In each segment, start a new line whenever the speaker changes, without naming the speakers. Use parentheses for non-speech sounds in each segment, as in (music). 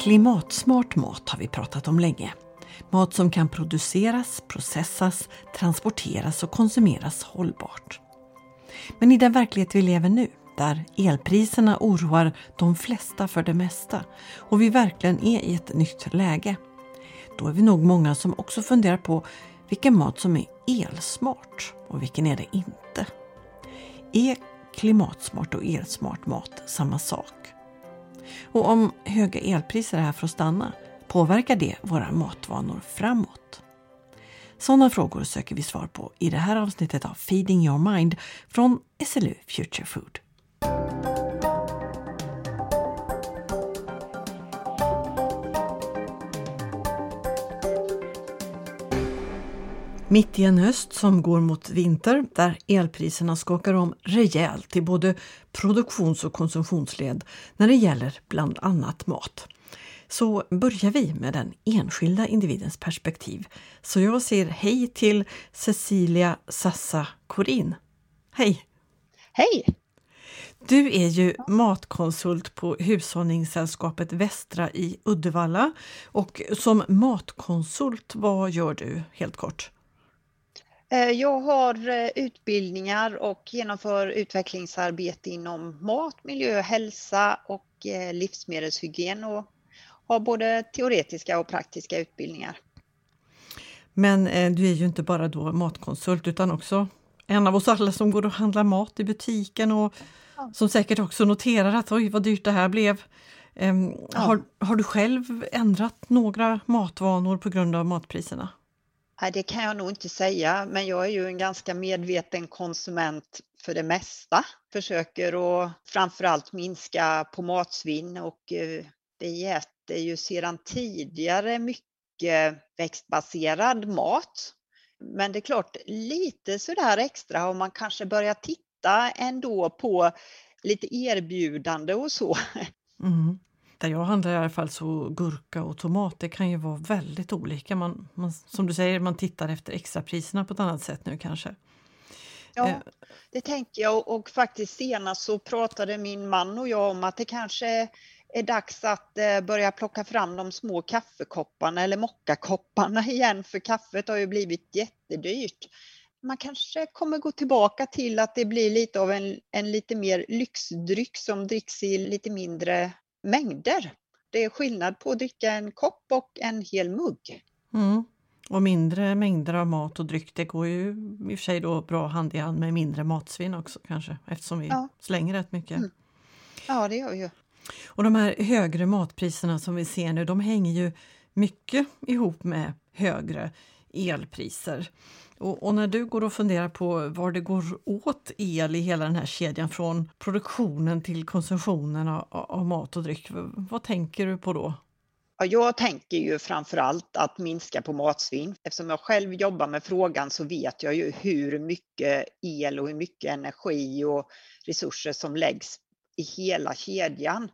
Klimatsmart mat har vi pratat om länge. Mat som kan produceras, processas, transporteras och konsumeras hållbart. Men i den verklighet vi lever nu, där elpriserna oroar de flesta för det mesta och vi verkligen är i ett nytt läge, då är vi nog många som också funderar på vilken mat som är elsmart och vilken är det inte. Är klimatsmart och elsmart mat samma sak? Och om höga elpriser är här för att stanna, påverkar det våra matvanor framåt? Sådana frågor söker vi svar på i det här avsnittet av Feeding your mind från SLU Future Food. Mitt i en höst som går mot vinter där elpriserna skakar om rejält i både produktions och konsumtionsled när det gäller bland annat mat. Så börjar vi med den enskilda individens perspektiv. Så jag säger hej till Cecilia Sassa Corin. Hej!
Hej!
Du är ju matkonsult på Hushållningssällskapet Västra i Uddevalla och som matkonsult, vad gör du helt kort?
Eh, jag har eh, utbildningar och genomför utvecklingsarbete inom mat, miljö, hälsa och eh, livsmedelshygien och har både teoretiska och praktiska utbildningar.
Men du är ju inte bara då matkonsult utan också en av oss alla som går och handlar mat i butiken och som säkert också noterar att oj vad dyrt det här blev. Ja. har, har du själv ändrat några matvanor på grund av matpriserna?
Nej, det kan jag nog inte säga, men jag är ju en ganska medveten konsument för det mesta. Försöker att framförallt minska på matsvinn och eh, vi äter ju sedan tidigare mycket växtbaserad mat. Men det är klart, lite sådär extra om man kanske börjar titta ändå på lite erbjudande och så.
Mm där jag handlar i alla fall så gurka och tomat, det kan ju vara väldigt olika. Man, man, som du säger, man tittar efter extrapriserna på ett annat sätt nu kanske.
Ja, eh. det tänker jag och faktiskt senast så pratade min man och jag om att det kanske är dags att eh, börja plocka fram de små kaffekopparna eller mockakopparna (laughs) igen för kaffet har ju blivit jättedyrt. Man kanske kommer gå tillbaka till att det blir lite av en, en lite mer lyxdryck som dricks i lite mindre mängder. Det är skillnad på att dricka en kopp och en hel mugg.
Mm. Och mindre mängder av mat och dryck, det går ju i och för sig då bra hand i hand med mindre matsvinn också kanske eftersom vi ja. slänger rätt mycket. Mm.
Ja, det gör vi ju.
Och de här högre matpriserna som vi ser nu, de hänger ju mycket ihop med högre elpriser. Och, och, när du går och funderar på var det går åt el i hela den här kedjan från produktionen till konsumtionen av, av mat och dryck, vad tänker du på då?
Jag tänker ju framför allt att minska på matsvinn. Eftersom jag själv jobbar med frågan så vet jag ju hur mycket el och hur mycket energi och resurser som läggs i hela kedjan.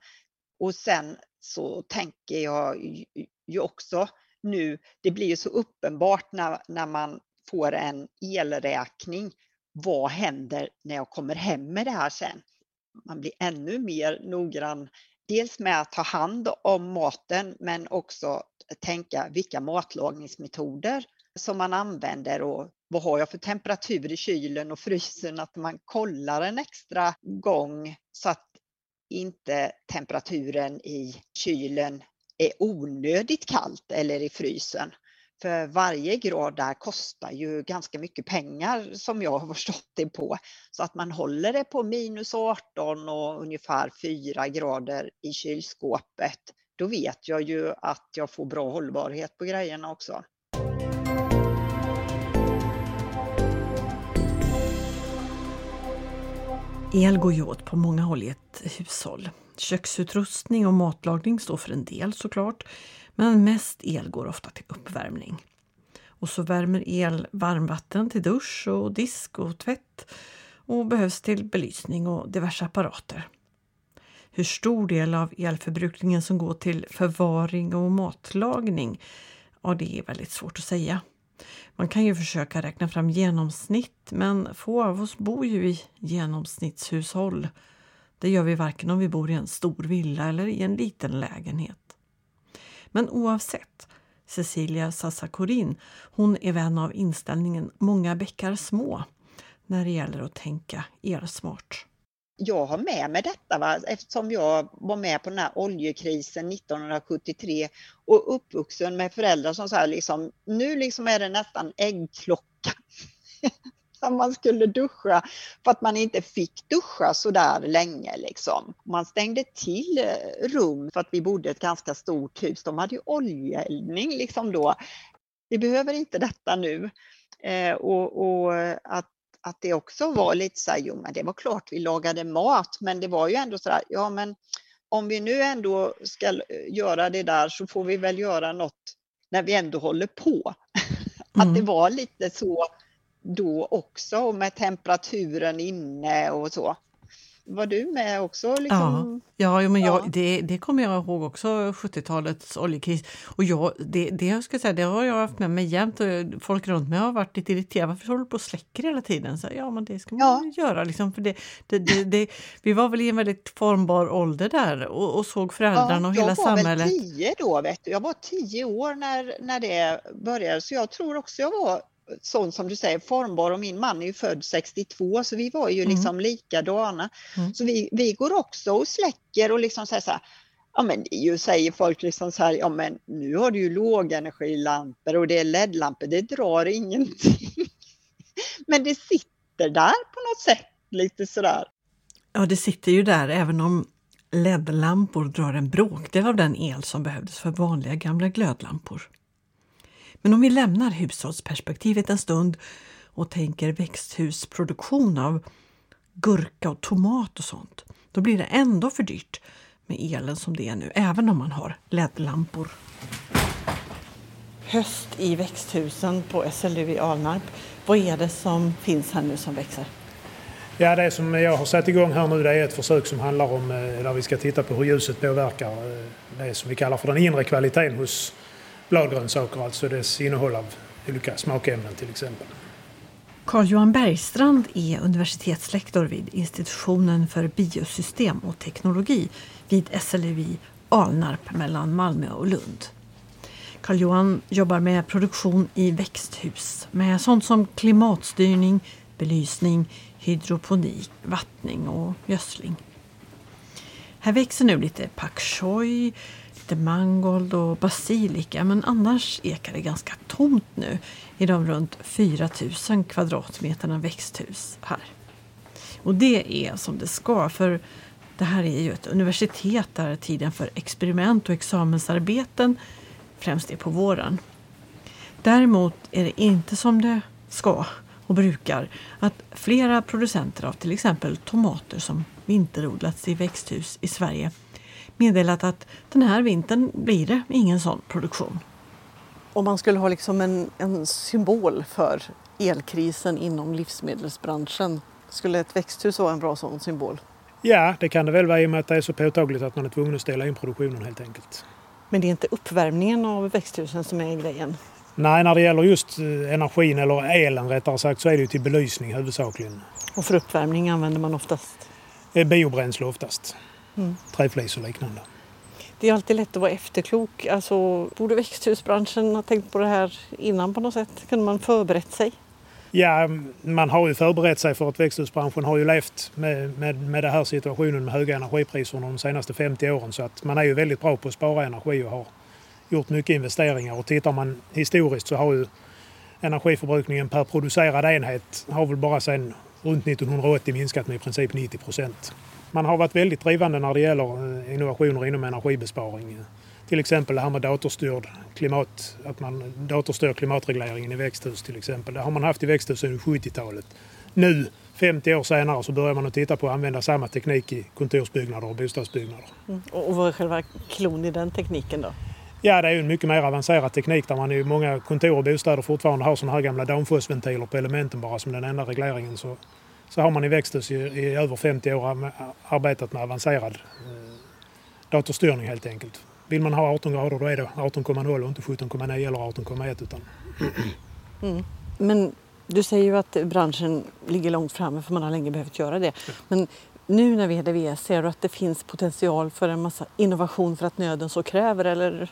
Och sen så tänker jag ju också nu, det blir ju så uppenbart när, när man får en elräkning. Vad händer när jag kommer hem med det här sen? Man blir ännu mer noggrann, dels med att ta hand om maten men också tänka vilka matlagningsmetoder som man använder och vad har jag för temperatur i kylen och frysen, att man kollar en extra gång så att inte temperaturen i kylen är onödigt kallt eller i frysen. För varje grad där kostar ju ganska mycket pengar som jag har (laughs) förstått det på. Så att man håller det på minus 18 och ungefär 4 grader i kylskåpet. Då vet jag ju att jag får bra hållbarhet på grejerna också.
El går ju åt på många håll i ett hushåll. Köksutrustning och matlagning står för en del såklart, men mest el går ofta till uppvärmning. Och så värmer el varmvatten till dusch och disk och tvätt och behövs till belysning och diverse apparater. Hur stor del av elförbrukningen som går till förvaring och matlagning, ja det är väldigt svårt att säga. Man kan ju försöka räkna fram genomsnitt men få av oss bor ju i genomsnittshushåll. Det gör vi varken om vi bor i en stor villa eller i en liten lägenhet. Men oavsett, Cecilia Sassakorin, hon är vän av inställningen många bäckar små när det gäller att tänka elsmart
jag har med mig detta va? eftersom jag var med på den här oljekrisen 1973 och uppvuxen med föräldrar som sa liksom, nu liksom är det nästan äggklocka. (laughs) man skulle duscha för att man inte fick duscha så där länge. Liksom. Man stängde till eh, rum för att vi bodde i ett ganska stort hus. De hade ju oljeeldning liksom då. Vi behöver inte detta nu. Eh, och, och, att att det också var lite så här, jo men det var klart vi lagade mat, men det var ju ändå så där, ja men om vi nu ändå ska göra det där så får vi väl göra något när vi ändå håller på. Mm. (laughs) Att det var lite så då också med temperaturen inne och så. Var du med också? Liksom?
Ja, ja, men jag, ja. Det, det kommer jag ihåg också, 70-talets oljekris. Och jag, det, det, jag ska säga, det har jag haft med mig jämt. Folk runt mig har varit lite irriterade. Varför håller du på och släcker hela tiden? Så, ja, men det ska man ja. göra. Liksom, för det, det, det, det, vi var väl i en väldigt formbar ålder där och, och såg föräldrarna och hela samhället. Jag
var väl tio då, vet du. Jag var tio år när, när det började. Så jag tror också jag var sån som du säger formbar och min man är ju född 62 så vi var ju mm. liksom likadana. Mm. Så vi, vi går också och släcker och liksom säger så här, ja men det ju, säger folk liksom så här, ja men nu har du ju lågenergilampor och det är LED-lampor, det drar ingenting. (laughs) men det sitter där på något sätt lite sådär.
Ja det sitter ju där även om LED-lampor drar en bråkdel av den el som behövdes för vanliga gamla glödlampor. Men om vi lämnar hushållsperspektivet en stund och tänker växthusproduktion av gurka och tomat och sånt, då blir det ändå för dyrt med elen som det är nu, även om man har LED-lampor. Höst i växthusen på SLU i Alnarp. Vad är det som finns här nu som växer?
Ja, det som jag har satt igång här nu det är ett försök som handlar om eh, där vi ska titta på hur ljuset påverkar eh, det som vi kallar för den inre kvaliteten hos bladgrönsaker, alltså dess innehåll av olika smakämnen till exempel.
Carl-Johan Bergstrand är universitetslektor vid institutionen för biosystem och teknologi vid SLUI i Alnarp mellan Malmö och Lund. Carl-Johan jobbar med produktion i växthus med sånt som klimatstyrning, belysning, hydroponik, vattning och gödsling. Här växer nu lite pak choi, lite mangold och basilika men annars ekar det ganska tomt nu i de runt 4000 kvadratmeterna växthus här. Och det är som det ska för det här är ju ett universitet där tiden för experiment och examensarbeten främst är på våren. Däremot är det inte som det ska och brukar att flera producenter av till exempel tomater som vinterodlats i växthus i Sverige meddelat att den här vintern blir det ingen sån produktion. Om man skulle ha liksom en, en symbol för elkrisen inom livsmedelsbranschen, skulle ett växthus vara en bra sån symbol?
Ja, det kan det väl vara i och med att det är så påtagligt att man är tvungen att ställa in produktionen helt enkelt.
Men det är inte uppvärmningen av växthusen som är grejen?
Nej, när det gäller just eh, energin, eller elen rättare sagt, så är det ju till belysning huvudsakligen.
Och för uppvärmning använder man oftast?
Biobränsle oftast mm. träflis och liknande.
Det är alltid lätt att vara efterklok. Alltså, borde växthusbranschen ha tänkt på det här innan på något sätt? Kunde man förberett sig?
Ja, man har ju förberett sig för att växthusbranschen har ju levt med, med, med den här situationen med höga energipriser de senaste 50 åren. Så att man är ju väldigt bra på att spara energi och har gjort mycket investeringar. Och tittar man historiskt så har ju energiförbrukningen per producerad enhet har väl bara sedan runt 1980 minskat med i princip 90 procent man har varit väldigt drivande när det gäller eh, innovationer inom energibesparing. Till exempel det här med datorstyrd klimat, att man datorstör klimatregleringen i växthus till exempel. Det har man haft i växthus sedan 70-talet. Nu, 50 år senare, så börjar man att titta på att använda samma teknik i kontorsbyggnader och bostadsbyggnader.
Mm. Och vad är själva klon i den tekniken då?
Ja, det är en mycket mer avancerad teknik där man i många kontor och bostäder fortfarande har sådana här gamla downforce-ventiler på elementen bara som den enda regleringen. Så så har man i växthus i, i över 50 år arbetat med avancerad eh, datorstyrning helt enkelt. Vill man ha 18 grader då är det 18,0 och inte 17,9 eller 18,1 utan...
Mm. Men du säger ju att branschen ligger långt framme för man har länge behövt göra det. Men nu när vi är där ser du att det finns potential för en massa innovation för att nöden så kräver eller?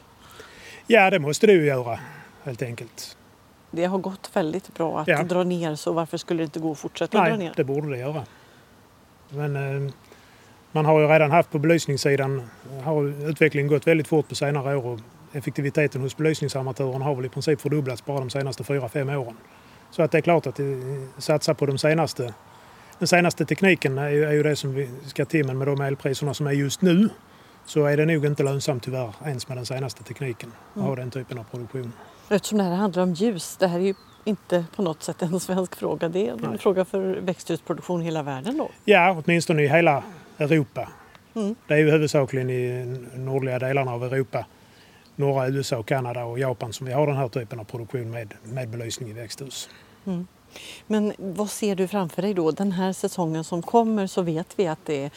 Ja, det måste det ju göra helt enkelt.
Det har gått väldigt bra att
Ja.
dra ner så varför skulle det inte gå att fortsätta dra
Nej,
ner?
det borde det göra. Men eh, man har ju redan haft på belysningssidan har utvecklingen gått väldigt fort på senare år och effektiviteten hos belysningsarmaturerna har väl i princip fördubblats bara de senaste fyra fem åren. Så att det är klart att eh, satsa på de senaste, den senaste tekniken är ju, är ju det som vi ska till men med de elpriserna som är just nu så är det nog inte lönsamt tyvärr ens med den senaste tekniken att ha den typen av produktion.
Eftersom det här handlar om ljus, det här är ju inte på något sätt en svensk fråga. Det är en
Nej.
fråga för växthusproduktion i hela världen då.
Ja, åtminstone i hela Europa.
Mm.
Det är ju huvudsakligen i nordliga delarna av Europa, norra USA, Kanada och Japan som vi har den här typen av produktion med, med belysning i växthus.
Men vad ser du framför dig då? Den här säsongen som kommer så vet vi att det är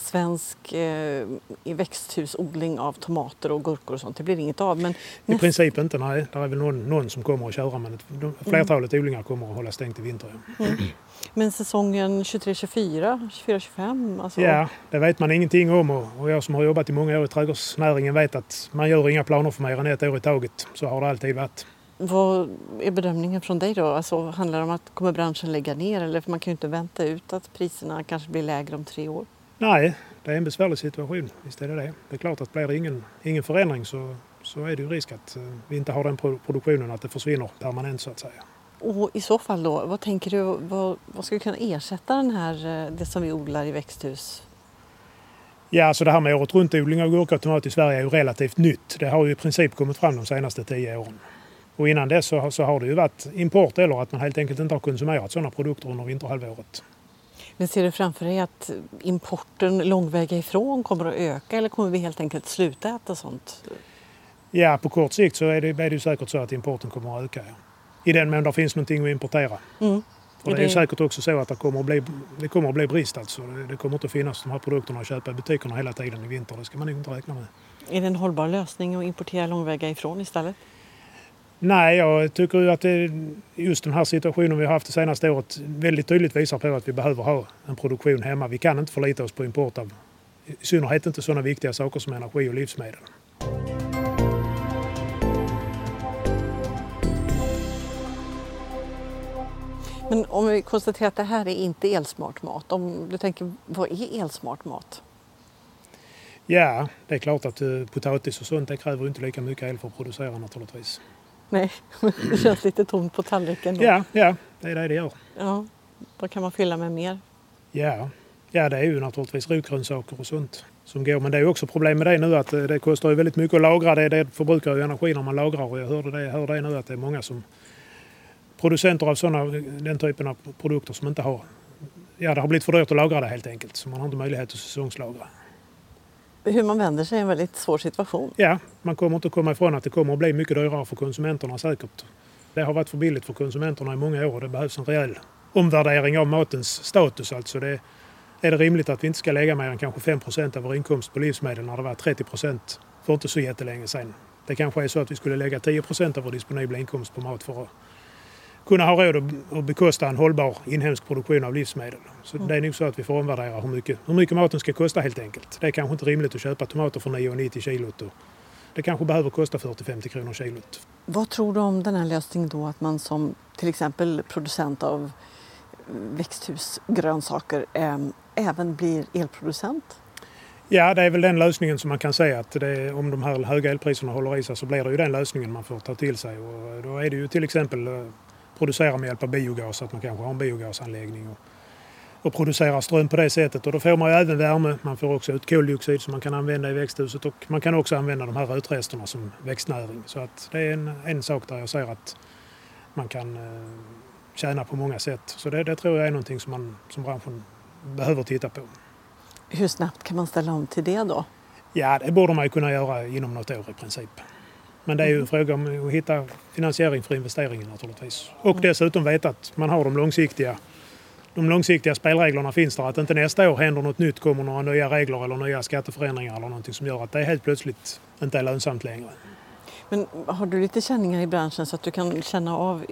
svensk eh, växthusodling av tomater och gurkor och sånt. Det blir inget av. Men
I princip inte, nej. Det är väl någon, någon som kommer att köra men flertalet odlingar kommer att hålla stängt i vinter. Ja.
Men säsongen 23-24, 24-25? Alltså,
ja, det vet man ingenting om och, och jag som har jobbat i många år i trädgårdsnäringen vet att man gör inga planer för mer än ett år i taget. Så har det alltid varit.
Vad är bedömningen från dig då? Alltså, handlar det om att kommer branschen lägga ner? Eller för man kan ju inte vänta ut att priserna kanske blir lägre om tre år.
Nej, det är en besvärlig situation. Visst är det det. Det är klart att blir det ingen, ingen förändring så, så är det ju risk att eh, vi inte har den pro- produktionen, att det försvinner permanent så att säga.
Och i så fall då, vad tänker du, vad, vad ska vi kunna ersätta den här, eh, det som vi odlar i växthus?
Ja, så det här med året runt-odling av gurka och tomat i Sverige är ju relativt nytt. Det har ju i princip kommit fram de senaste tio åren. Och innan dess så, har- så har det ju varit import eller att man helt enkelt inte har konsumerat sådana produkter under vinterhalvåret.
Men ser du framför dig att importen långväga ifrån kommer att öka eller kommer vi helt enkelt sluta äta sånt?
Ja, på kort sikt så är det, är det ju säkert så att importen kommer att öka. Ja. I den mån det finns någonting att importera.
Mm.
För
Är
det är
det-
säkert också så att det kommer att bli, det kommer att bli brist alltså. Det, det kommer inte att finnas de här produkterna att köpa i butikerna hela tiden i vinter. Det ska man inte räkna med.
Är det en hållbar lösning att importera långväga ifrån istället?
Nej, jag tycker ju att det, just den här situationen vi har haft det senaste året väldigt tydligt visar på att vi behöver ha en produktion hemma. Vi kan inte förlita oss på import av i synnerhet inte sådana viktiga saker som energi och livsmedel.
Men om vi konstaterar att det här är inte elsmart mat. Om du tänker, vad är elsmart mat?
Ja, det är klart att eh, potatis och sånt det kräver inte lika mycket el för att producera naturligtvis.
Nej, (laughs) det känns lite tomt på tallriken då.
Ja, ja, det är det det gör.
ja. Vad kan man fylla med mer?
Ja, ja det är ju naturligtvis rotgrönsaker och sånt som går. Men det är ju också problem med det nu att eh, det kostar ju väldigt mycket att lagra. Det, det förbrukar ju energi när man lagrar och jag hörde det, hör det nu att det är många som producenter av såna, den typen av produkter som inte har Ja, det har blivit för dyrt att lagra det helt enkelt så man har inte möjlighet att säsongslagra.
Hur man vänder sig i en väldigt svår situation.
Ja, man kommer inte att komma ifrån att det kommer att bli mycket dyrare för konsumenterna säkert. Det har varit för billigt för konsumenterna i många år och det behövs en rejäl omvärdering av matens status. Alltså det, är det rimligt att vi inte ska lägga mer än kanske 5% av vår inkomst på livsmedel när det var 30 för inte så jättelänge sedan. Det kanske är så att vi skulle lägga 10% av vår disponibla inkomst på mat för att kunna ha råd att- bekosta en hållbar inhemsk produktion av livsmedel. Så det är nog så att vi får omvärdera hur mycket, hur mycket maten ska kosta helt enkelt. Det är kanske inte rimligt att köpa tomater för 9,90 kilot. Och det kanske behöver kosta 40-50 kronor kilot.
Vad tror du om den här lösningen då att man som till exempel producent av växthusgrönsaker eh, även blir elproducent?
Ja, det är väl den lösningen som man kan säga att det, om de här höga elpriserna håller i sig så blir det ju den lösningen man får ta till sig. Och då är det ju till exempel eh, producera med hjälp av biogas, att man kanske har en biogasanläggning och, och producerar ström på det sättet. Och då får man ju även värme, man får också ut koldioxid som man kan använda i växthuset och man kan också använda de här rötresterna som växtnäring. Så att det är en, en sak där jag ser att man kan eh, tjäna på många sätt. Så det, det tror jag är någonting som, man, som branschen behöver titta på.
Hur snabbt kan man ställa om till det då?
Ja, det borde man ju kunna göra inom något år i princip. Men det är ju en fråga om att hitta finansiering för investeringen naturligtvis. Och dessutom veta att man har de långsiktiga, de långsiktiga spelreglerna finns där. Att inte nästa år händer något nytt, kommer några nya regler eller nya skatteförändringar eller någonting som gör att det helt plötsligt inte är lönsamt längre.
Men har du lite känningar i branschen så att du kan känna av,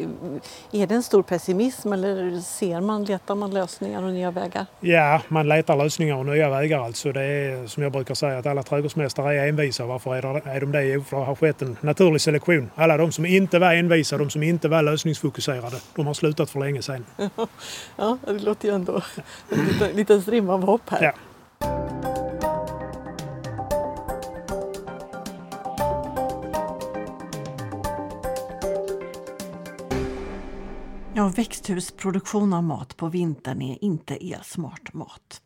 är det en stor pessimism eller ser man, letar man lösningar och nya vägar?
Ja, man letar lösningar och nya vägar alltså. Det är som jag brukar säga att alla trädgårdsmästare är envisa. Varför är de det? Jo, för det har skett en naturlig selektion. Alla de som inte var envisa, de som inte var lösningsfokuserade, de har slutat för länge sedan. (laughs)
ja, det låter ju ändå (laughs) en liten, liten strimma av hopp här.
Ja.
Från växthusproduktion av mat på vintern är inte elsmart mat.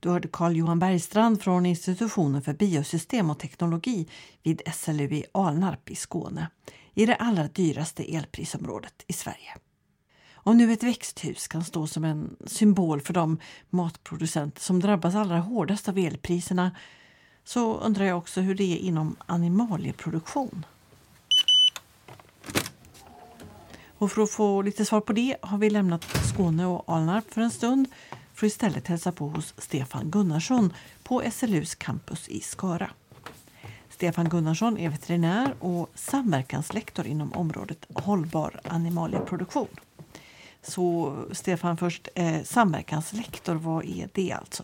Du hörde Carl-Johan Bergstrand från Institutionen för biosystem och teknologi vid SLU i Alnarp i Skåne, i det allra dyraste elprisområdet i Sverige. Om nu ett växthus kan stå som en symbol för de matproducenter som drabbas allra hårdast av elpriserna så undrar jag också hur det är inom animalieproduktion. Och för att få lite svar på det har vi lämnat Skåne och Alnarp för en stund för att istället hälsa på hos Stefan Gunnarsson på SLUs campus i Skara. Stefan Gunnarsson är veterinär och samverkanslektor inom området hållbar animalieproduktion. Så Stefan, först eh, samverkanslektor, vad är det alltså?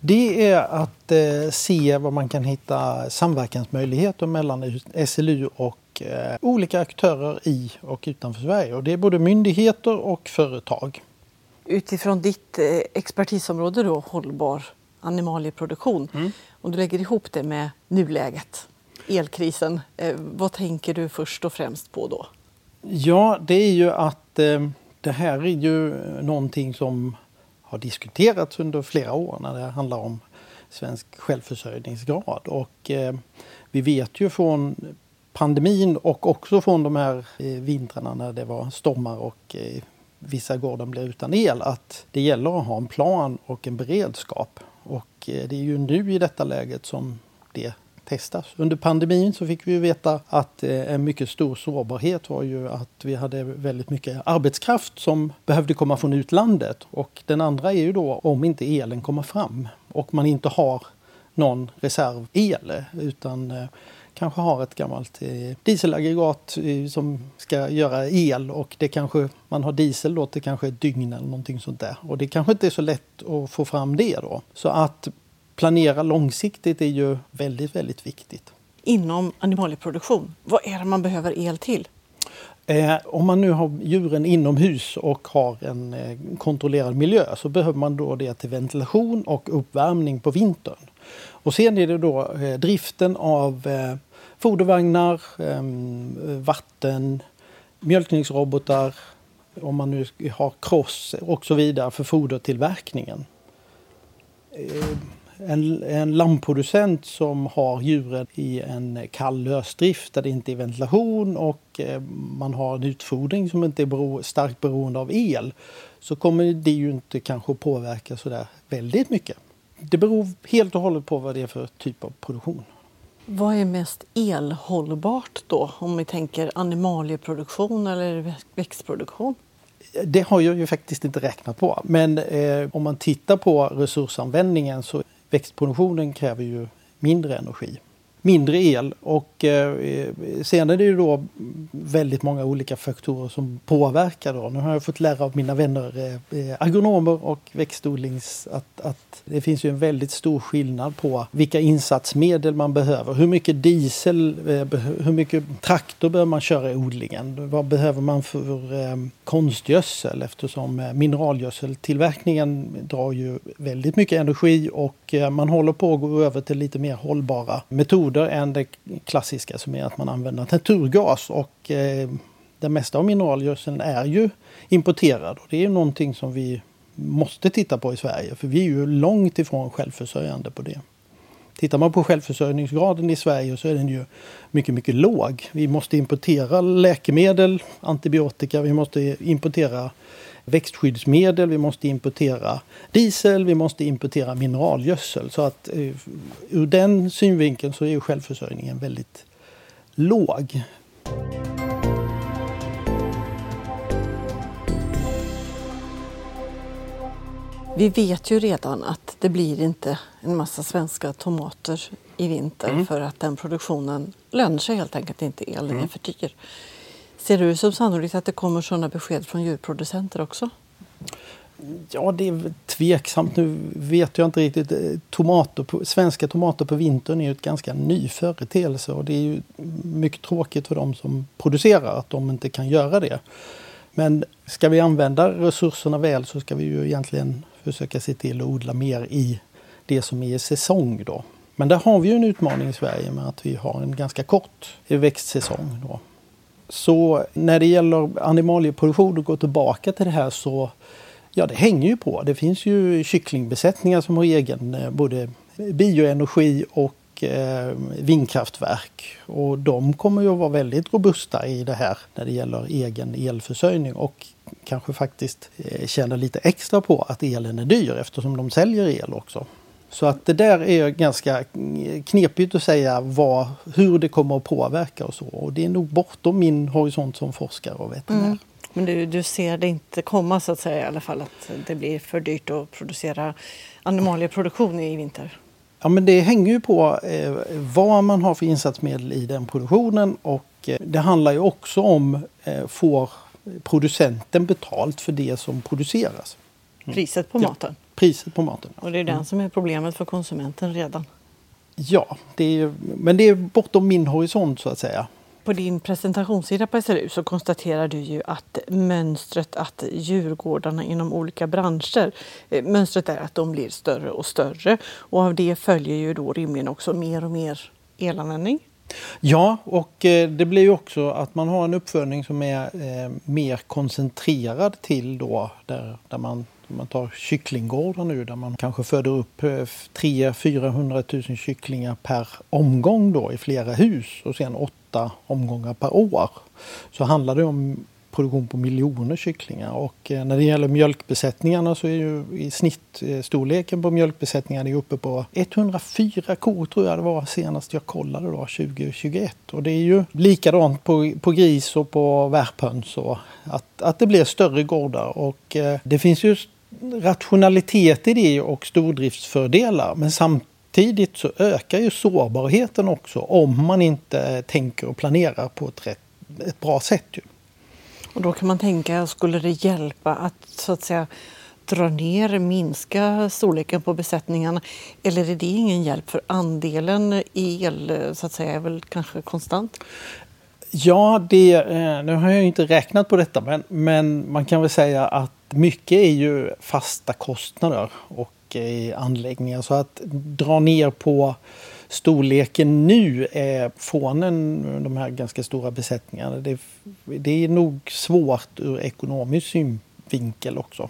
Det är att eh, se vad man kan hitta samverkansmöjligheter mellan SLU och eh, olika aktörer i och utanför Sverige. Och det är både myndigheter och företag.
Utifrån ditt eh, expertisområde då, hållbar animalieproduktion, mm. om du lägger ihop det med nuläget, elkrisen, eh, vad tänker du först och främst på då?
Ja, det är ju att det här är ju någonting som har diskuterats under flera år när det handlar om svensk självförsörjningsgrad. Och eh, vi vet ju från pandemin och också från de här eh, vintrarna när det var stormar och eh, vissa gårdar blev utan el att det gäller att ha en plan och en beredskap. Och eh, det är ju nu i detta läget som det testas. Under pandemin så fick vi veta att en mycket stor sårbarhet var ju att vi hade väldigt mycket arbetskraft som behövde komma från utlandet. Och den andra är ju då om inte elen kommer fram och man inte har någon reservel utan kanske har ett gammalt eh, dieselaggregat eh, som ska göra el och det kanske man har diesel då till kanske ett dygn eller någonting sånt där. Och det kanske inte är så lätt att få fram det då. Så att planera långsiktigt är ju väldigt, väldigt viktigt.
Inom animalieproduktion, vad är det man behöver el till?
Eh, om man nu har djuren inomhus och har en eh, kontrollerad miljö så behöver man då det till ventilation och uppvärmning på vintern. Och sen är det då eh, driften av fodervagnar, ehm, vatten, mjölkningsrobotar, om man nu har kross och så vidare för fodertillverkningen. Eh, en, en lammproducent som har djuren i en kall lösdrift där det inte är ventilation och eh, man har en utfodring som inte är bero, starkt beroende av el så kommer det ju inte kanske påverka så där väldigt mycket. Det beror helt och hållet på vad det är för typ av produktion.
Vad är mest elhållbart då om vi tänker animalieproduktion eller växtproduktion?
Det har jag ju faktiskt inte räknat på. Men eh, om man tittar på resursanvändningen så växtproduktionen kräver ju mindre energi mindre el. Och eh, sen är det ju då väldigt många olika faktorer som påverkar. Då. Nu har jag fått lära av mina vänner eh, eh agronomer och växtodlings att, att det finns ju en väldigt stor skillnad på vilka insatsmedel man behöver. Hur mycket diesel, eh, hur mycket traktor behöver man köra i odlingen? Vad behöver man för eh, konstgödsel eftersom eh, mineralgödseltillverkningen drar ju väldigt mycket energi och eh, man håller på att gå över till lite mer hållbara metoder metoder än det klassiska som är att man använder naturgas. Och eh, det mesta av mineralgödseln är ju importerad och det är någonting som vi måste titta på i Sverige för vi är ju långt ifrån självförsörjande på det. Tittar man på självförsörjningsgraden i Sverige så är den ju mycket, mycket låg. Vi måste importera läkemedel, antibiotika, vi måste importera växtskyddsmedel, vi måste importera diesel, vi måste importera mineralgödsel. Så att eh, ur den synvinkeln så är självförsörjningen väldigt låg.
Vi vet ju redan att det blir inte en massa svenska tomater i vinter mm. för att den produktionen lönar sig helt enkelt inte. Elen mm. är för dyr. Ser du som sannolikt att det kommer sådana besked från djurproducenter också?
Ja, det är tveksamt. Nu vet jag inte riktigt. Eh, tomater på, svenska tomater på vintern är ju ett ganska ny företeelse och det är ju mycket tråkigt för de som producerar att de inte kan göra det. Men ska vi använda resurserna väl så ska vi ju egentligen försöka se till att odla mer i det som är säsong då. Men där har vi ju en utmaning i Sverige med att vi har en ganska kort växtsäsong. Då. Så när det gäller animalieproduktion och gå tillbaka till det här så Ja, det hänger ju på. Det finns ju kycklingbesättningar som har egen eh, både bioenergi och eh, vindkraftverk. Och de kommer ju att vara väldigt robusta i det här när det gäller egen elförsörjning och kanske faktiskt eh, tjäna lite extra på att elen är dyr eftersom de säljer el också. Så att det där är ganska knepigt att säga vad, hur det kommer att påverka och så. Och det är nog bortom min horisont som forskare och veterinär. Mm.
Men du, du ser det inte komma så att säga i alla fall att det blir för dyrt att producera animalieproduktion i vinter?
Ja men det hänger ju på eh, vad man har för insatsmedel i den produktionen och eh, det handlar ju också om eh, får producenten betalt för det som produceras.
Mm. Priset på maten?
Ja, priset på maten.
Och det är den mm. som är problemet för konsumenten redan?
Ja, det är, men det är bortom min horisont så att säga.
På din presentationssida på SLU så konstaterar du ju att mönstret att djurgårdarna inom olika branscher, eh, mönstret är att de blir större och större och av det följer ju då rimligen också mer och mer elanvändning.
Ja, och eh, det blir ju också att man har en uppfödning som är eh, mer koncentrerad till då där, där man man tar kycklinggårdar nu där man kanske föder upp 300 000 000 kycklingar per omgång då i flera hus och sen åtta omgångar per år. Så handlar det om produktion på miljoner kycklingar. Och eh, när det gäller mjölkbesättningarna så är ju i snitt eh, storleken på mjölkbesättningarna uppe på 104 kor tror jag det var senast jag kollade då 2021. Och det är ju likadant på, på gris och på värphöns och att, att det blir större gårdar och eh, det finns ju rationalitet i det och stordriftsfördelar men samtidigt så ökar ju sårbarheten också om man inte tänker och planerar på ett, rätt, ett bra sätt. Ju.
Och då kan man tänka, skulle det hjälpa att så att säga dra ner, minska storleken på besättningarna? Eller är det ingen hjälp för andelen el så att säga är väl kanske konstant?
Ja, det, eh, nu har jag inte räknat på detta men, men man kan väl säga att mycket är ju fasta kostnader och eh, anläggningar så att dra ner på storleken nu är från en, de här ganska stora besättningarna. Det, det är nog svårt ur ekonomisk synvinkel också.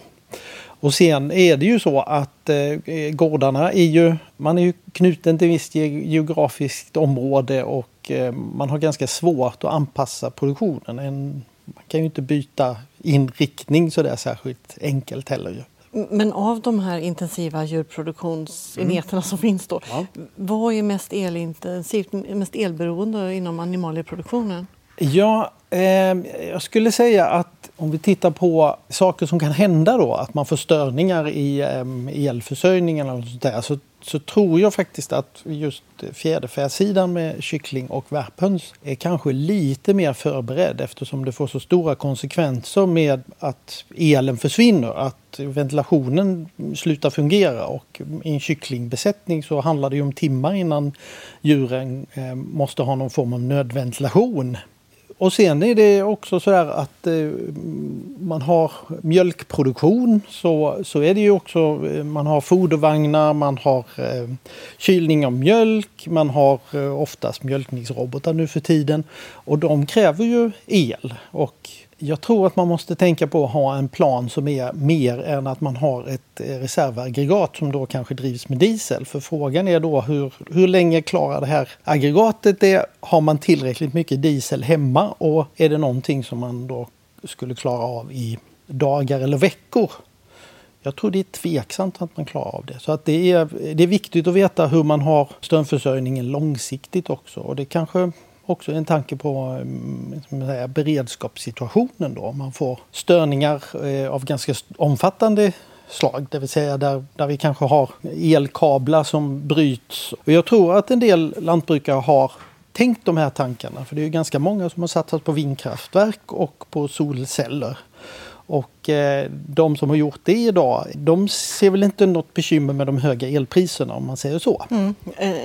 Och sen är det ju så att eh, gårdarna är ju, man är ju knuten till ett visst geografiskt område och eh, man har ganska svårt att anpassa produktionen. En, man kan ju inte byta inriktning så där särskilt enkelt heller. Ju.
Men av de här intensiva djurproduktionsenheterna mm. som finns då, ja. vad är mest elintensivt, mest elberoende inom animalieproduktionen?
Ja, eh, jag skulle säga att om vi tittar på saker som kan hända då, att man får störningar i eh, elförsörjningen eller sånt där, så så tror jag faktiskt att just fjäderfäsidan med kyckling och värphöns är kanske lite mer förberedd eftersom det får så stora konsekvenser med att elen försvinner, att ventilationen slutar fungera. Och i en kycklingbesättning så handlar det ju om timmar innan djuren eh, måste ha någon form av nödventilation och sen är det också så där att eh, man har mjölkproduktion så, så är det ju också, eh, man har fodervagnar, man har eh, kylning av mjölk, man har eh, oftast mjölkningsrobotar nu för tiden. Och de kräver ju el och jag tror att man måste tänka på att ha en plan som är mer än att man har ett eh, reservaggregat som då kanske drivs med diesel. För frågan är då hur, hur länge klarar det här aggregatet det? Har man tillräckligt mycket diesel hemma och är det någonting som man då skulle klara av i dagar eller veckor? Jag tror det är tveksamt att man klarar av det. Så att det, är, det är viktigt att veta hur man har strömförsörjningen långsiktigt också. Och det kanske också en tanke på mm, säga, beredskapssituationen då. Man får störningar eh, av ganska omfattande slag, det vill säga där, där vi kanske har elkablar som bryts. Och jag tror att en del lantbrukare har tänkt de här tankarna, för det är ju ganska många som har satsat på vindkraftverk och på solceller. Och eh, de som har gjort det idag, de ser väl inte något bekymmer med de höga elpriserna om man säger så.
Mm.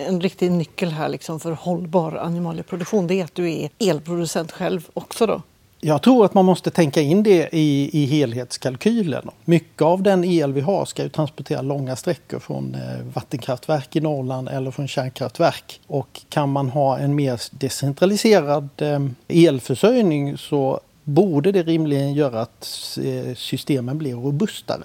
En riktig nyckel här liksom för hållbar animalieproduktion det är att du är elproducent själv också då?
Jag tror att man måste tänka in det i, i helhetskalkylen. Mycket av den el vi har ska ju transportera långa sträckor från eh, vattenkraftverk i Norrland eller från kärnkraftverk. Och kan man ha en mer decentraliserad eh, elförsörjning så borde det rimligen göra att eh, systemen blir robustare.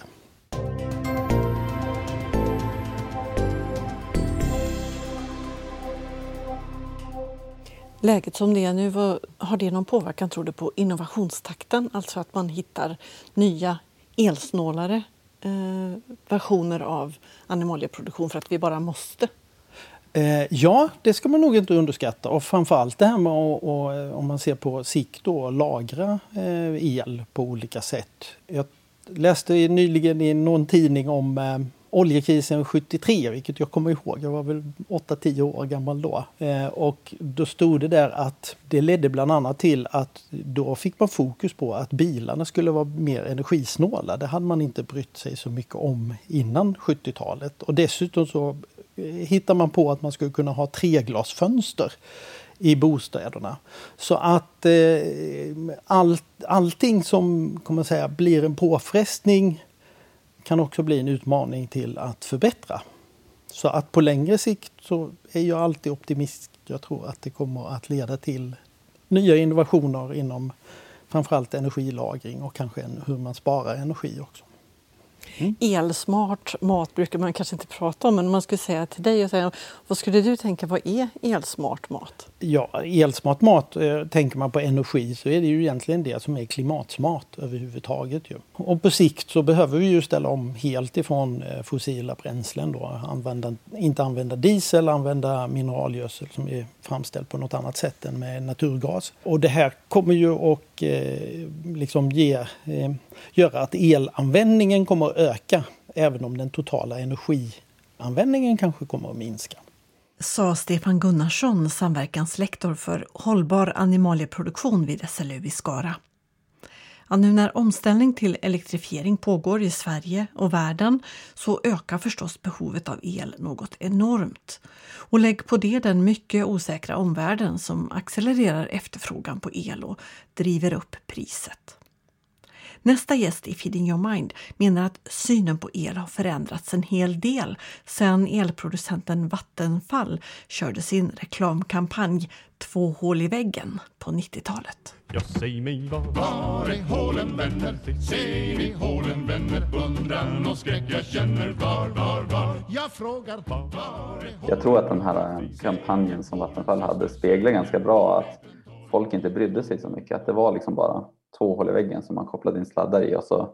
Läget som det är nu, har det någon påverkan tror du på innovationstakten? Alltså att man hittar nya elsnålare eh, versioner av animalieproduktion för att vi bara måste?
Eh, ja, det ska man nog inte underskatta. Och framförallt det här med att, eh, om man ser på sikt då, lagra eh, el på olika sätt. Jag läste nyligen i någon tidning om eh, oljekrisen 73, vilket jag kommer ihåg. Jag var väl 8-10 år gammal då. Eh, och då stod det där att det ledde bland annat till att då fick man fokus på att bilarna skulle vara mer energisnåla. Det hade man inte brytt sig så mycket om innan 70-talet. Och dessutom så hittar man på att man skulle kunna ha treglasfönster i bostäderna. Så att eh, all, allting som kommer säga, blir en påfrestning kan också bli en utmaning till att förbättra. Så att på längre sikt så är jag alltid optimist. Jag tror att det kommer att leda till nya innovationer inom framförallt energilagring och kanske hur man sparar energi också.
Mm. Elsmart mat brukar man kanske inte prata om, men man skulle säga till dig, och säga, vad skulle du tänka, vad är elsmart mat?
Ja, elsmart mat, eh, tänker man på energi så är det ju egentligen det som är klimatsmart överhuvudtaget. Ju. Och på sikt så behöver vi ju ställa om helt ifrån eh, fossila bränslen då, använda, inte använda diesel, använda mineralgödsel som är framställd på något annat sätt än med naturgas. Och det här kommer ju att och eh, liksom ge, eh, göra att elanvändningen kommer att öka även om den totala energianvändningen kanske kommer att minska
sa Stefan Gunnarsson, samverkanslektor för hållbar animalieproduktion vid SLU i Skara. Ja, nu när omställning till elektrifiering pågår i Sverige och världen så ökar förstås behovet av el något enormt. Och lägg på det den mycket osäkra omvärlden som accelererar efterfrågan på el och driver upp priset. Nästa gäst i Feeding Your Mind menar att synen på el har förändrats en hel del sedan elproducenten Vattenfall körde sin reklamkampanj Två hål i väggen på 90-talet. Ja, säg mig var, var är hålen vänner? Ser ni hålen vänner? Undran och skräck jag känner var, var, var? Jag frågar var,
var är hålen Jag tror att den här eh, kampanjen som Vattenfall hade speglar ganska bra att folk inte brydde sig så mycket. Att det var liksom bara två hål i väggen som man kopplade in sladdar i och så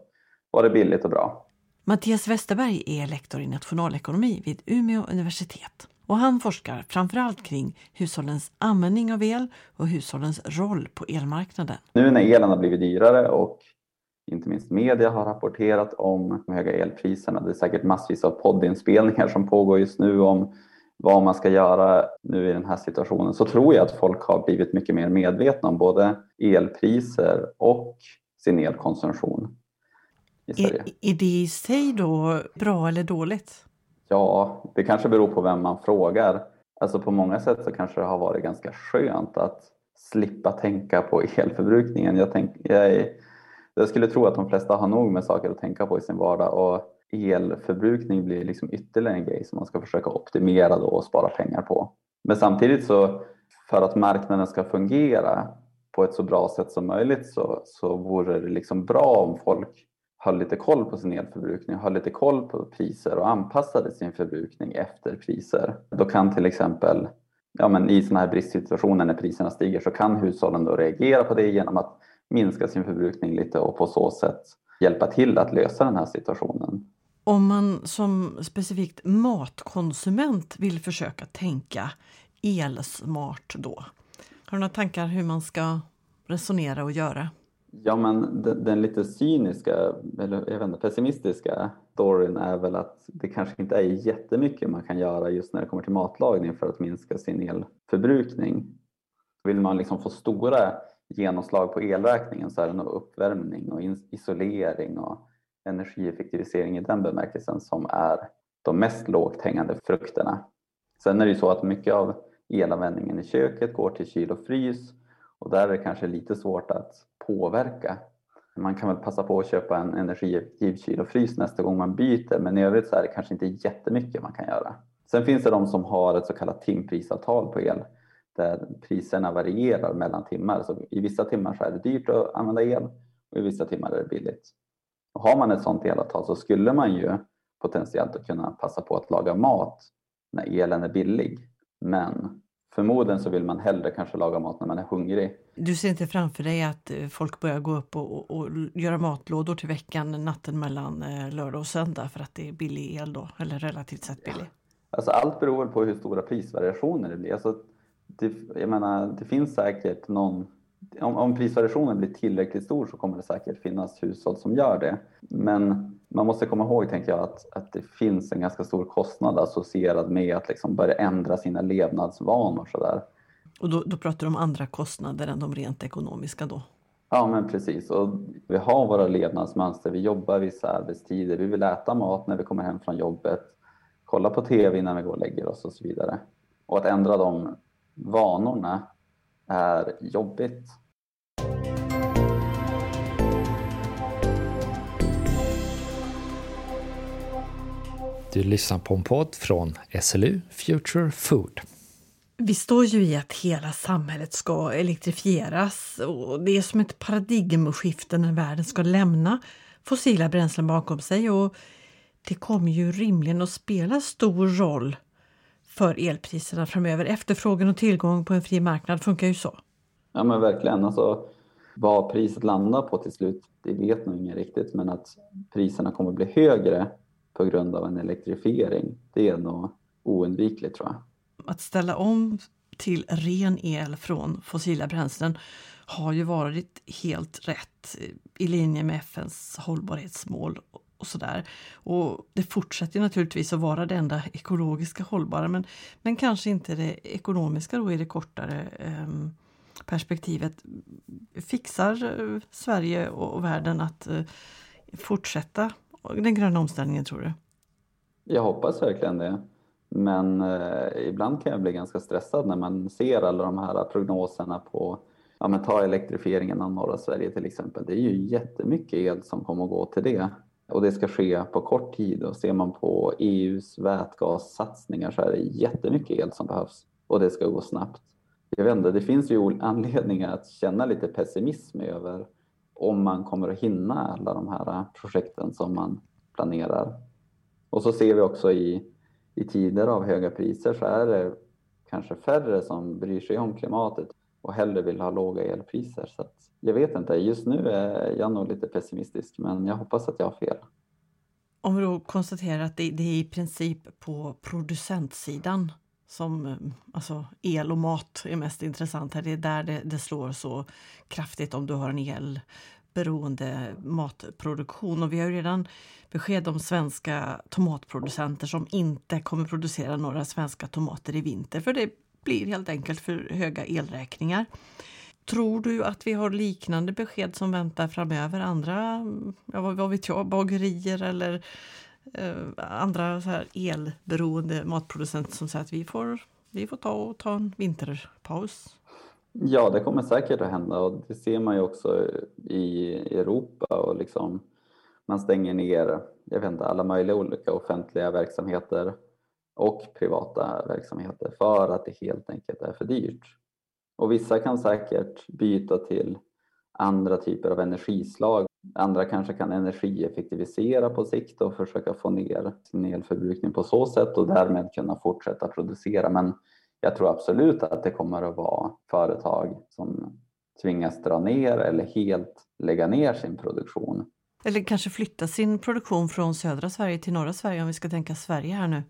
var det billigt och bra.
Mattias Westerberg är lektor i nationalekonomi vid Umeå universitet. Och han forskar framförallt kring hushållens användning av el och hushållens roll på elmarknaden.
Nu när elen har blivit dyrare och inte minst media har rapporterat om de höga elpriserna. Det är säkert massvis av poddinspelningar som pågår just nu om vad man ska göra nu i den här situationen så tror jag att folk har blivit mycket mer medvetna om både elpriser och sin elkonsumtion i.
Är, är det i sig då bra eller dåligt?
Ja, det kanske beror på vem man frågar. Alltså på många sätt så kanske det har varit ganska skönt att slippa tänka på elförbrukningen. Jag, tänk, jag, jag skulle tro att de flesta har nog med saker att tänka på i sin vardag och elförbrukning blir liksom ytterligare en grej som man ska försöka optimera då och spara pengar på. Men samtidigt så för att marknaden ska fungera på ett så bra sätt som möjligt så, så vore det liksom bra om folk höll lite koll på sin elförbrukning, höll lite koll på priser och anpassade sin förbrukning efter priser. Då kan till exempel ja, men i sådana här bristsituationer när priserna stiger så kan hushållen då reagera på det genom att minska sin förbrukning lite och på så sätt hjälpa till att lösa den här situationen.
Om man som specifikt matkonsument vill försöka tänka elsmart då? Har du några tankar hur man ska resonera och göra?
Ja, men den, den, lite cyniska, eller jag vet inte, pessimistiska storyn är väl att det kanske inte är jättemycket man kan göra just när det kommer till matlagning för att minska sin elförbrukning. Vill man liksom få stora genomslag på elräkningen så är det nog uppvärmning och isolering och energieffektivisering i den bemärkelsen som är de mest lågt hängande frukterna. Sen är det ju så att mycket av elanvändningen i köket går till kyl och frys och där är det kanske lite svårt att påverka. Man kan väl passa på att köpa en energieffektiv kyl och frys nästa gång man byter men i övrigt så är det kanske inte jättemycket man kan göra. Sen finns det de som har ett så kallat timprisavtal på el där priserna varierar mellan timmar. Så I vissa timmar så är det dyrt att använda el och i vissa timmar är det billigt. Har man ett sådant elavtal så skulle man ju potentiellt kunna passa på att laga mat när elen är billig. Men förmodligen så vill man hellre kanske laga mat när man är hungrig.
Du ser inte framför dig att eh, folk börjar gå upp och, och, och göra matlådor till veckan natten mellan eh, lördag och söndag för att det är billig el då, eller relativt sett billig?
Alltså allt beror på hur stora prisvariationer det blir. Alltså det, jag menar, det finns säkert någon om, om prisvariationen blir tillräckligt stor så kommer det säkert finnas hushåll som gör det. Men man måste komma ihåg, tänker jag, att, att det finns en ganska stor kostnad associerad med att liksom börja ändra sina levnadsvanor. Så
Och då, då pratar du om andra kostnader än de rent ekonomiska då?
Ja, men precis. Och vi har våra levnadsmönster. Vi jobbar vissa arbetstider. Vi vill äta mat när vi kommer hem från jobbet, kolla på TV innan vi går och lägger oss och så vidare. Och att ändra de vanorna är jobbigt.
Du lyssnar på en podd från SLU Future Food.
Vi står ju i att hela samhället ska elektrifieras och det är som ett paradigmskifte när världen ska lämna fossila bränslen bakom sig och det kommer ju rimligen att spela stor roll för elpriserna framöver. Efterfrågan och tillgång på en fri marknad funkar ju så.
Ja men verkligen. Alltså, vad priset landar på till slut, det vet nog ingen riktigt, men att priserna kommer bli högre på grund av en elektrifiering, det är nog oundvikligt tror jag.
Att ställa om till ren el från fossila bränslen har ju varit helt rätt i linje med FNs hållbarhetsmål och sådär. Och det fortsätter naturligtvis att vara det enda ekologiska hållbara men, men kanske inte det ekonomiska då i det kortare eh, perspektivet. Fixar eh, Sverige och världen att eh, fortsätta den gröna omställningen tror du?
Jag hoppas verkligen det. Men eh, ibland kan jag bli ganska stressad när man ser alla de här prognoserna på Ja, men ta elektrifieringen av norra Sverige till exempel. Det är ju jättemycket el som kommer att gå till det. Och det ska ske på kort tid och ser man på EUs vätgassatsningar så är det jättemycket el som behövs och det ska gå snabbt. Jag vet inte, det finns ju anledningar att känna lite pessimism över om man kommer att hinna alla de här projekten som man planerar. Och så ser vi också i, i tider av höga priser så är det kanske färre som bryr sig om klimatet och hellre vill ha låga elpriser. Så jag vet inte, just nu är jag nog lite pessimistisk men jag hoppas att jag har fel.
Om vi då konstaterar att det, det är i princip på producentsidan som alltså el och mat är mest intressant här. Det är där det, det slår så kraftigt om du har en elberoende matproduktion. Och vi har redan besked om svenska tomatproducenter som inte kommer producera några svenska tomater i vinter för det blir helt enkelt för höga elräkningar. Tror du att vi har liknande besked som väntar framöver? Andra, ja, vad vet jag, bagerier eller eh, andra så här elberoende matproducenter som säger att vi får, vi får ta, och ta en vinterpaus?
Ja, det kommer säkert att hända och det ser man ju också i Europa och liksom man stänger ner, jag vet inte, alla möjliga olika offentliga verksamheter och privata verksamheter för att det helt enkelt är för dyrt. Och vissa kan säkert byta till andra typer av energislag. Andra kanske kan energieffektivisera på sikt och försöka få ner sin elförbrukning på så sätt och därmed kunna fortsätta producera. Men jag tror absolut att det kommer att vara företag som tvingas dra ner eller helt lägga ner sin produktion.
Eller kanske flytta sin produktion från södra Sverige till norra Sverige om vi ska tänka Sverige här nu.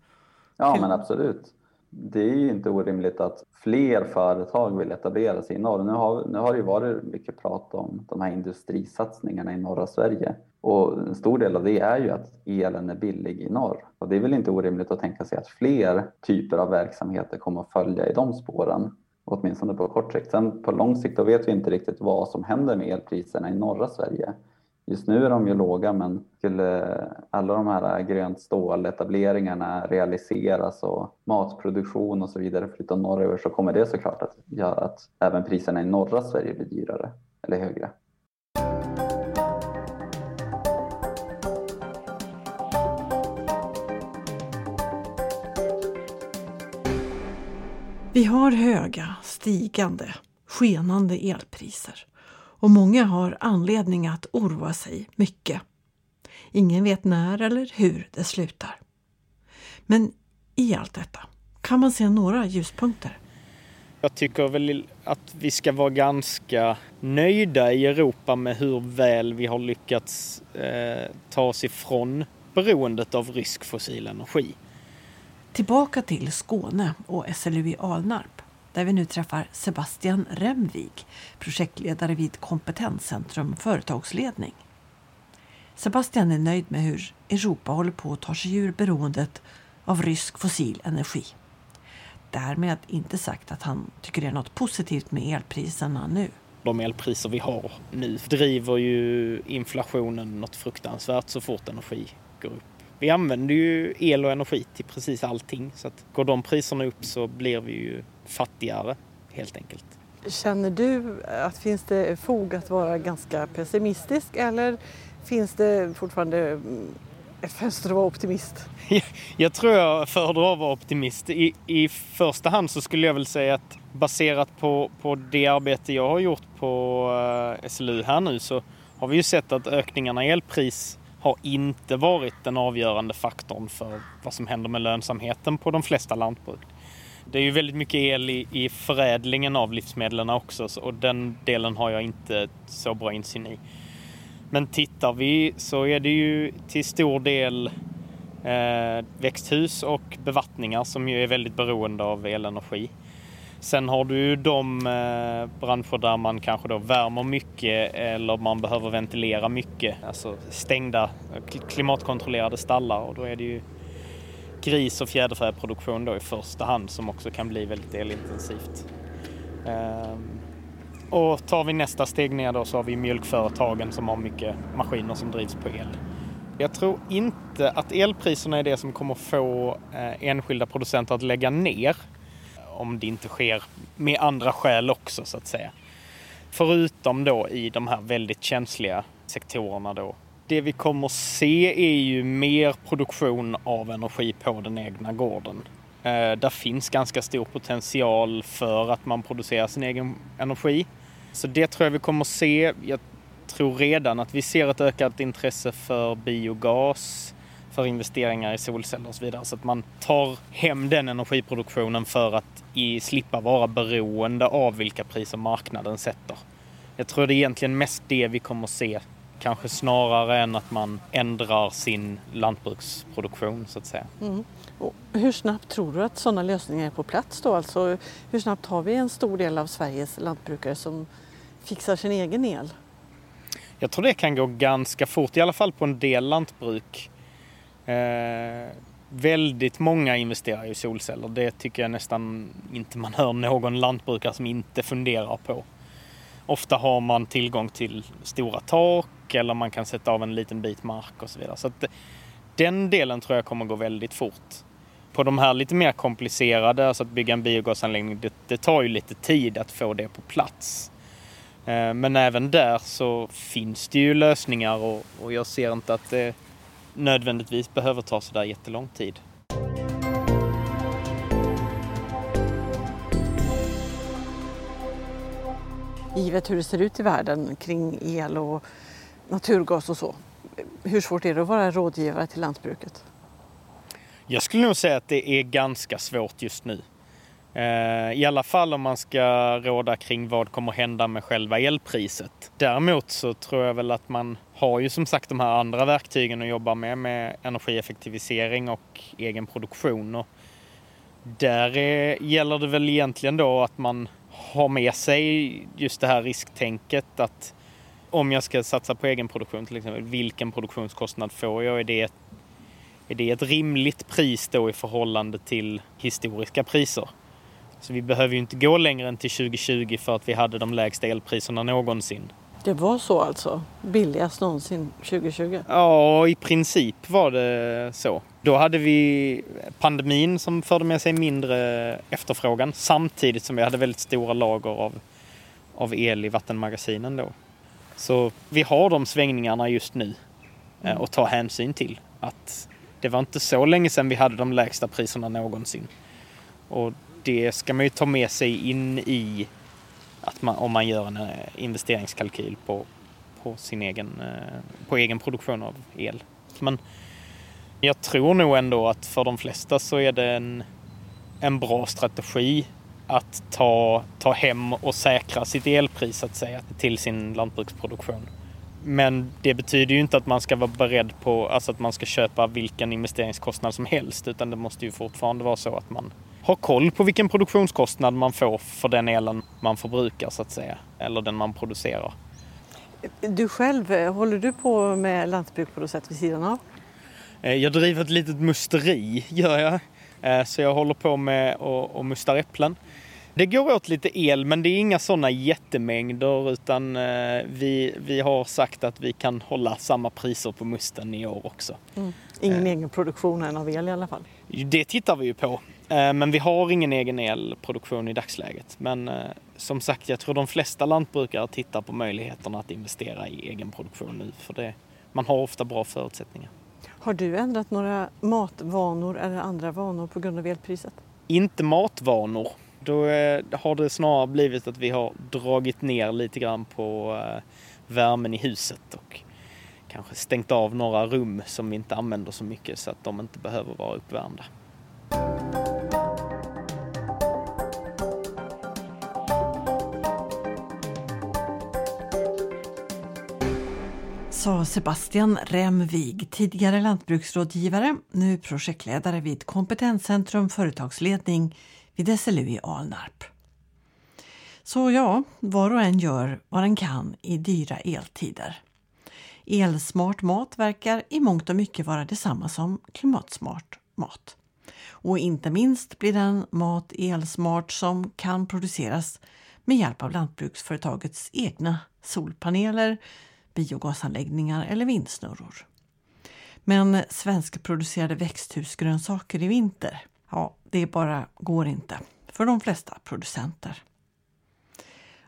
Ja, men absolut. det är ju inte orimligt att fler företag vill etablera sig i norr. Nu har, nu har det ju varit mycket prat om de här industrisatsningarna i norra Sverige och en stor del av det är ju att elen är billig i norr. Och det är väl inte orimligt att tänka sig att fler typer av verksamheter kommer att följa i de spåren åtminstone på kort sikt. Sen på lång sikt då vet vi inte riktigt vad som händer med elpriserna i norra Sverige. Just nu är de ju låga men skulle alla de här grönt stål-etableringarna realiseras och matproduktion och så vidare flytta norröver så kommer det såklart att göra att även priserna i norra Sverige blir dyrare eller högre.
Vi har höga, stigande, skenande elpriser och många har anledning att oroa sig mycket. Ingen vet när eller hur det slutar. Men i allt detta kan man se några ljuspunkter.
Jag tycker väl att vi ska vara ganska nöjda i Europa med hur väl vi har lyckats eh, ta oss ifrån beroendet av rysk fossil energi.
Tillbaka till Skåne och SLU i Alnarp där vi nu träffar Sebastian Remvig, projektledare vid Kompetenscentrum företagsledning. Sebastian är nöjd med hur Europa håller på att ta sig ur beroendet av rysk fossil energi. Därmed inte sagt att han tycker det är något positivt med elpriserna nu.
De elpriser vi har nu driver ju inflationen något fruktansvärt så fort energi går upp vi använder ju el och energi till precis allting. Så att går de priserna upp så blir vi ju fattigare helt enkelt.
Känner du att finns det fog att vara ganska pessimistisk eller finns det fortfarande ett fönster att vara optimist?
Jag tror jag föredrar att vara optimist. I, I första hand så skulle jag väl säga att baserat på, på det arbete jag har gjort på eh, SLU här nu så har vi ju sett att ökningarna i elpris har inte varit den avgörande faktorn för vad som händer med lönsamheten på de flesta lantbruk. Det är ju väldigt mycket el i, i förädlingen av livsmedlen också och den delen har jag inte så bra insyn i. Men tittar vi så är det ju till stor del eh, växthus och bevattningar som ju är väldigt beroende av elenergi. Sen har du ju de eh, branscher där man kanske då värmer mycket eller man behöver ventilera mycket. Alltså stängda klimatkontrollerade stallar och då är det ju gris och fjäderfäproduktion då i första hand som också kan bli väldigt elintensivt. Ehm, och tar vi nästa steg ner då så har vi mjölkföretagen som har mycket maskiner som drivs på el. Jag tror inte att elpriserna är det som kommer få eh, enskilda producenter att lägga ner om det inte sker med andra skäl också så att säga. Förutom då i de här väldigt känsliga sektorerna då. Det vi kommer se är ju mer produktion av energi på den egna gården. Eh, där finns ganska stor potential för att man producerar sin egen energi. Så det tror jag vi kommer se. Jag tror redan att vi ser ett ökat intresse för biogas för investeringar i solceller och så vidare. Så att man tar hem den energiproduktionen för att i, slippa vara beroende av vilka priser marknaden sätter. Jag tror det är egentligen mest det vi kommer se. Kanske snarare än att man ändrar sin lantbruksproduktion så att säga. Mm.
hur snabbt tror du att sådana lösningar är på plats då? Alltså, hur snabbt har vi en stor del av Sveriges lantbrukare som fixar sin egen el?
Jag tror det kan gå ganska fort, i alla fall på en del lantbruk. Eh, väldigt många investerar i solceller. Det tycker jag nästan inte man hör någon lantbrukare som inte funderar på. Ofta har man tillgång till stora tak eller man kan sätta av en liten bit mark och så vidare. Så den delen tror jag kommer gå väldigt fort. På de här lite mer komplicerade, alltså att bygga en biogasanläggning, det, det tar ju lite tid att få det på plats. Eh, men även där så finns det ju lösningar och, och jag ser inte att det nödvändigtvis behöver ta så där jättelång tid.
Givet hur det ser ut i världen kring el och naturgas och så. Hur svårt är det att vara rådgivare till lantbruket?
Jag skulle nog säga att det är ganska svårt just nu. Eh, I alla fall om man ska råda kring vad kommer hända med själva elpriset. Däremot så tror jag väl att man har ju som sagt de här andra verktygen att jobba med, med energieffektivisering och egen produktion. Och Där är, gäller det väl egentligen då att man har med sig just det här risktänket att om jag ska satsa på egen produktion till exempel, vilken produktionskostnad får jag? Är det, är det ett rimligt pris då i förhållande till historiska priser? Så vi behöver ju inte gå längre än till 2020 för att vi hade de lägsta elpriserna någonsin.
Det var så alltså? Billigast någonsin 2020?
Ja, i princip var det så. Då hade vi pandemin som förde med sig mindre efterfrågan samtidigt som vi hade väldigt stora lager av, av el i vattenmagasinen då. Så vi har de svängningarna just nu mm. att ta hänsyn till. Att det var inte så länge sedan vi hade de lägsta priserna någonsin. Och det ska man ju ta med sig in i att man, om man gör en eh, investeringskalkyl på, på sin egen, eh, på egen produktion av el. Men jag tror nog ändå att för de flesta så är det en, en bra strategi att ta, ta hem och säkra sitt elpris att säga till sin lantbruksproduktion. Men det betyder ju inte att man ska vara beredd på, alltså att man ska köpa vilken investeringskostnad som helst utan det måste ju fortfarande vara så att man har koll på vilken produktionskostnad man får för den elen man förbrukar så att säga. Eller den man producerar.
Du själv, eh, håller du på med lantbruk på något sätt vid sidan av?
Eh, jag driver ett litet musteri, gör jag. Eh, så jag håller på med att musta äpplen. Det går åt lite el men det är inga sådana jättemängder utan eh, vi, vi har sagt att vi kan hålla samma priser på musten i år också.
Mm. Ingen egen produktion av el i alla fall?
Det tittar vi ju på. Eh, men vi har ingen egen elproduktion i dagsläget. Men eh, som sagt, jag tror de flesta lantbrukare tittar på möjligheterna att investera i egen produktion nu. För det, man har ofta bra förutsättningar.
Har du ändrat några matvanor eller andra vanor på grund av elpriset?
Inte matvanor. Då eh, har det snarare blivit att vi har dragit ner lite grann på eh, värmen i huset och kanske stängt av några rum som vi inte använder så mycket så att de inte behöver vara uppvärmda.
Sa Sebastian Remvig, tidigare lantbruksrådgivare, nu projektledare vid Kompetenscentrum företagsledning vid SLU i Alnarp. Så ja, var och en gör vad den kan i dyra eltider. Elsmart mat verkar i mångt och mycket vara detsamma som klimatsmart mat. Och inte minst blir den mat elsmart som kan produceras med hjälp av lantbruksföretagets egna solpaneler, biogasanläggningar eller vindsnurror. Men svenskproducerade växthusgrönsaker i vinter, ja, det bara går inte för de flesta producenter.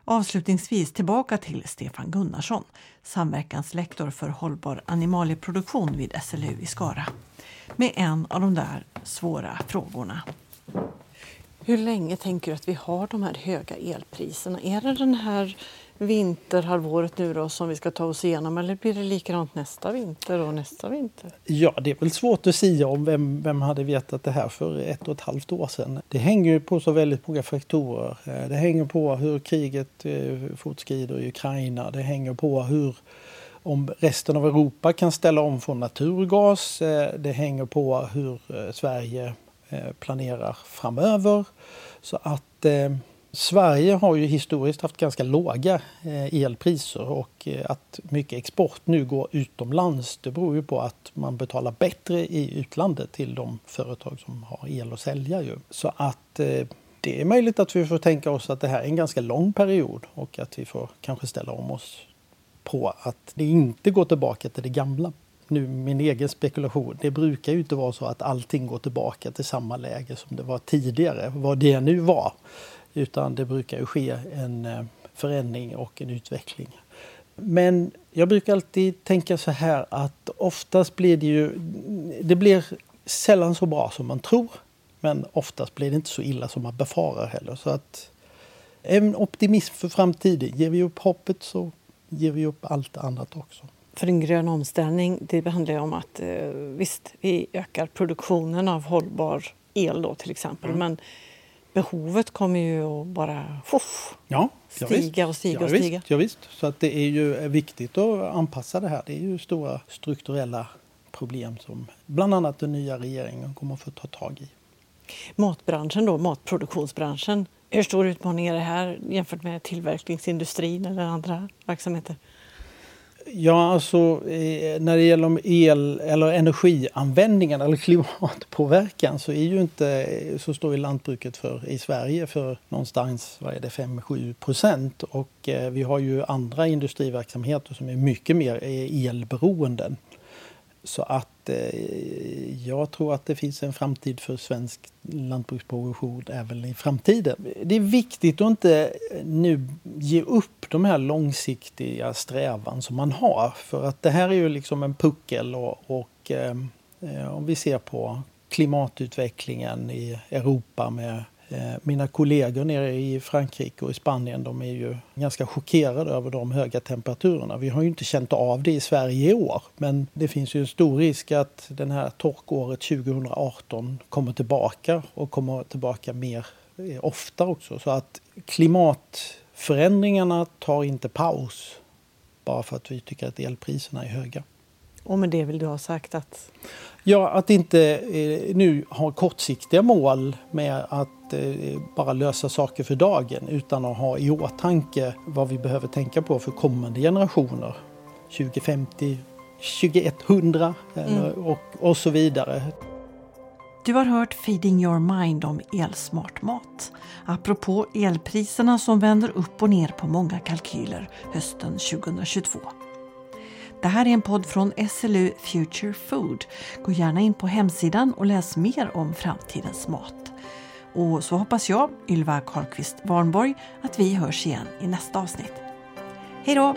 Avslutningsvis tillbaka till Stefan Gunnarsson, samverkanslektor för hållbar animalieproduktion vid SLU i Skara, med en av de där svåra frågorna.
Hur länge tänker du att vi har de här höga elpriserna? Är det den här vinterhalvåret nu då som vi ska ta oss igenom eller blir det likadant nästa vinter och nästa vinter?
Ja, det är väl svårt att säga om vem, vem hade vetat det här för ett och ett halvt år sedan. Det hänger ju på så väldigt många faktorer. Eh, det hänger på hur kriget eh, fortskrider i Ukraina. Det hänger på hur om resten av Europa kan ställa om från naturgas. Eh, det hänger på hur Sverige Eh, planerar framöver. Så att eh, Sverige har ju historiskt haft ganska låga eh, elpriser och eh, att mycket export nu går utomlands det beror ju på att man betalar bättre i utlandet till de företag som har el att sälja. Ju. Så att eh, det är möjligt att vi får tänka oss att det här är en ganska lång period och att vi får kanske ställa om oss på att det inte går tillbaka till det gamla. Nu min egen spekulation. Det brukar ju inte vara så att allting går tillbaka till samma läge som det var tidigare. Vad det nu var. Utan det brukar ju ske en eh, förändring och en utveckling. Men jag brukar alltid tänka så här att oftast blir det ju... Det blir sällan så bra som man tror. Men oftast blir det inte så illa som man befarar heller. Så att en optimism för framtiden. Ger vi upp hoppet så ger vi upp allt annat också.
För en grön omställning det handlar ju om att eh, visst, vi ökar produktionen av hållbar el då till exempel. Mm. Men behovet kommer ju att bara fuff, ja, stiga och stiga
ja,
och stiga.
Ja, visst. Så att det är ju viktigt att anpassa det här. Det är ju stora strukturella problem som bland annat den nya regeringen kommer att få ta tag i.
Matbranschen då, matproduktionsbranschen. Hur stor utmaning är det här jämfört med tillverkningsindustrin eller andra verksamheter?
Ja, alltså eh, när det gäller el eller energianvändningen eller (laughs) klimatpåverkan så är ju inte eh, så står ju lantbruket för i Sverige för någonstans vad är det 5-7 procent och eh, vi har ju andra industriverksamheter som är mycket mer eh, elberoende. Så att eh, jag tror att det finns en framtid för svensk lantbruksproduktion även i framtiden. Det är viktigt att inte nu ge upp de här långsiktiga strävan som man har. För att det här är ju liksom en puckel och, och eh, eh om vi ser på klimatutvecklingen i Europa med Eh, mina kollegor nere i Frankrike och i Spanien de är ju ganska chockerade över de höga temperaturerna. Vi har ju inte känt av det i Sverige i år men det finns ju en stor risk att det här torkåret 2018 kommer tillbaka och kommer tillbaka mer eh, ofta också. Så att klimatförändringarna tar inte paus bara för att vi tycker att elpriserna är höga.
Och med det vill du ha sagt att?
Ja, att inte eh, nu ha kortsiktiga mål med att eh, bara lösa saker för dagen utan att ha i åtanke vad vi behöver tänka på för kommande generationer. 2050, 2100 mm. och, och så vidare.
Du har hört Feeding your mind om elsmart mat. Apropå elpriserna som vänder upp och ner på många kalkyler hösten 2022. Det här är en podd från SLU Future Food. Gå gärna in på hemsidan och läs mer om framtidens mat. Och så hoppas jag, Ylva Karlqvist Warnborg, att vi hörs igen i nästa avsnitt. Hej då!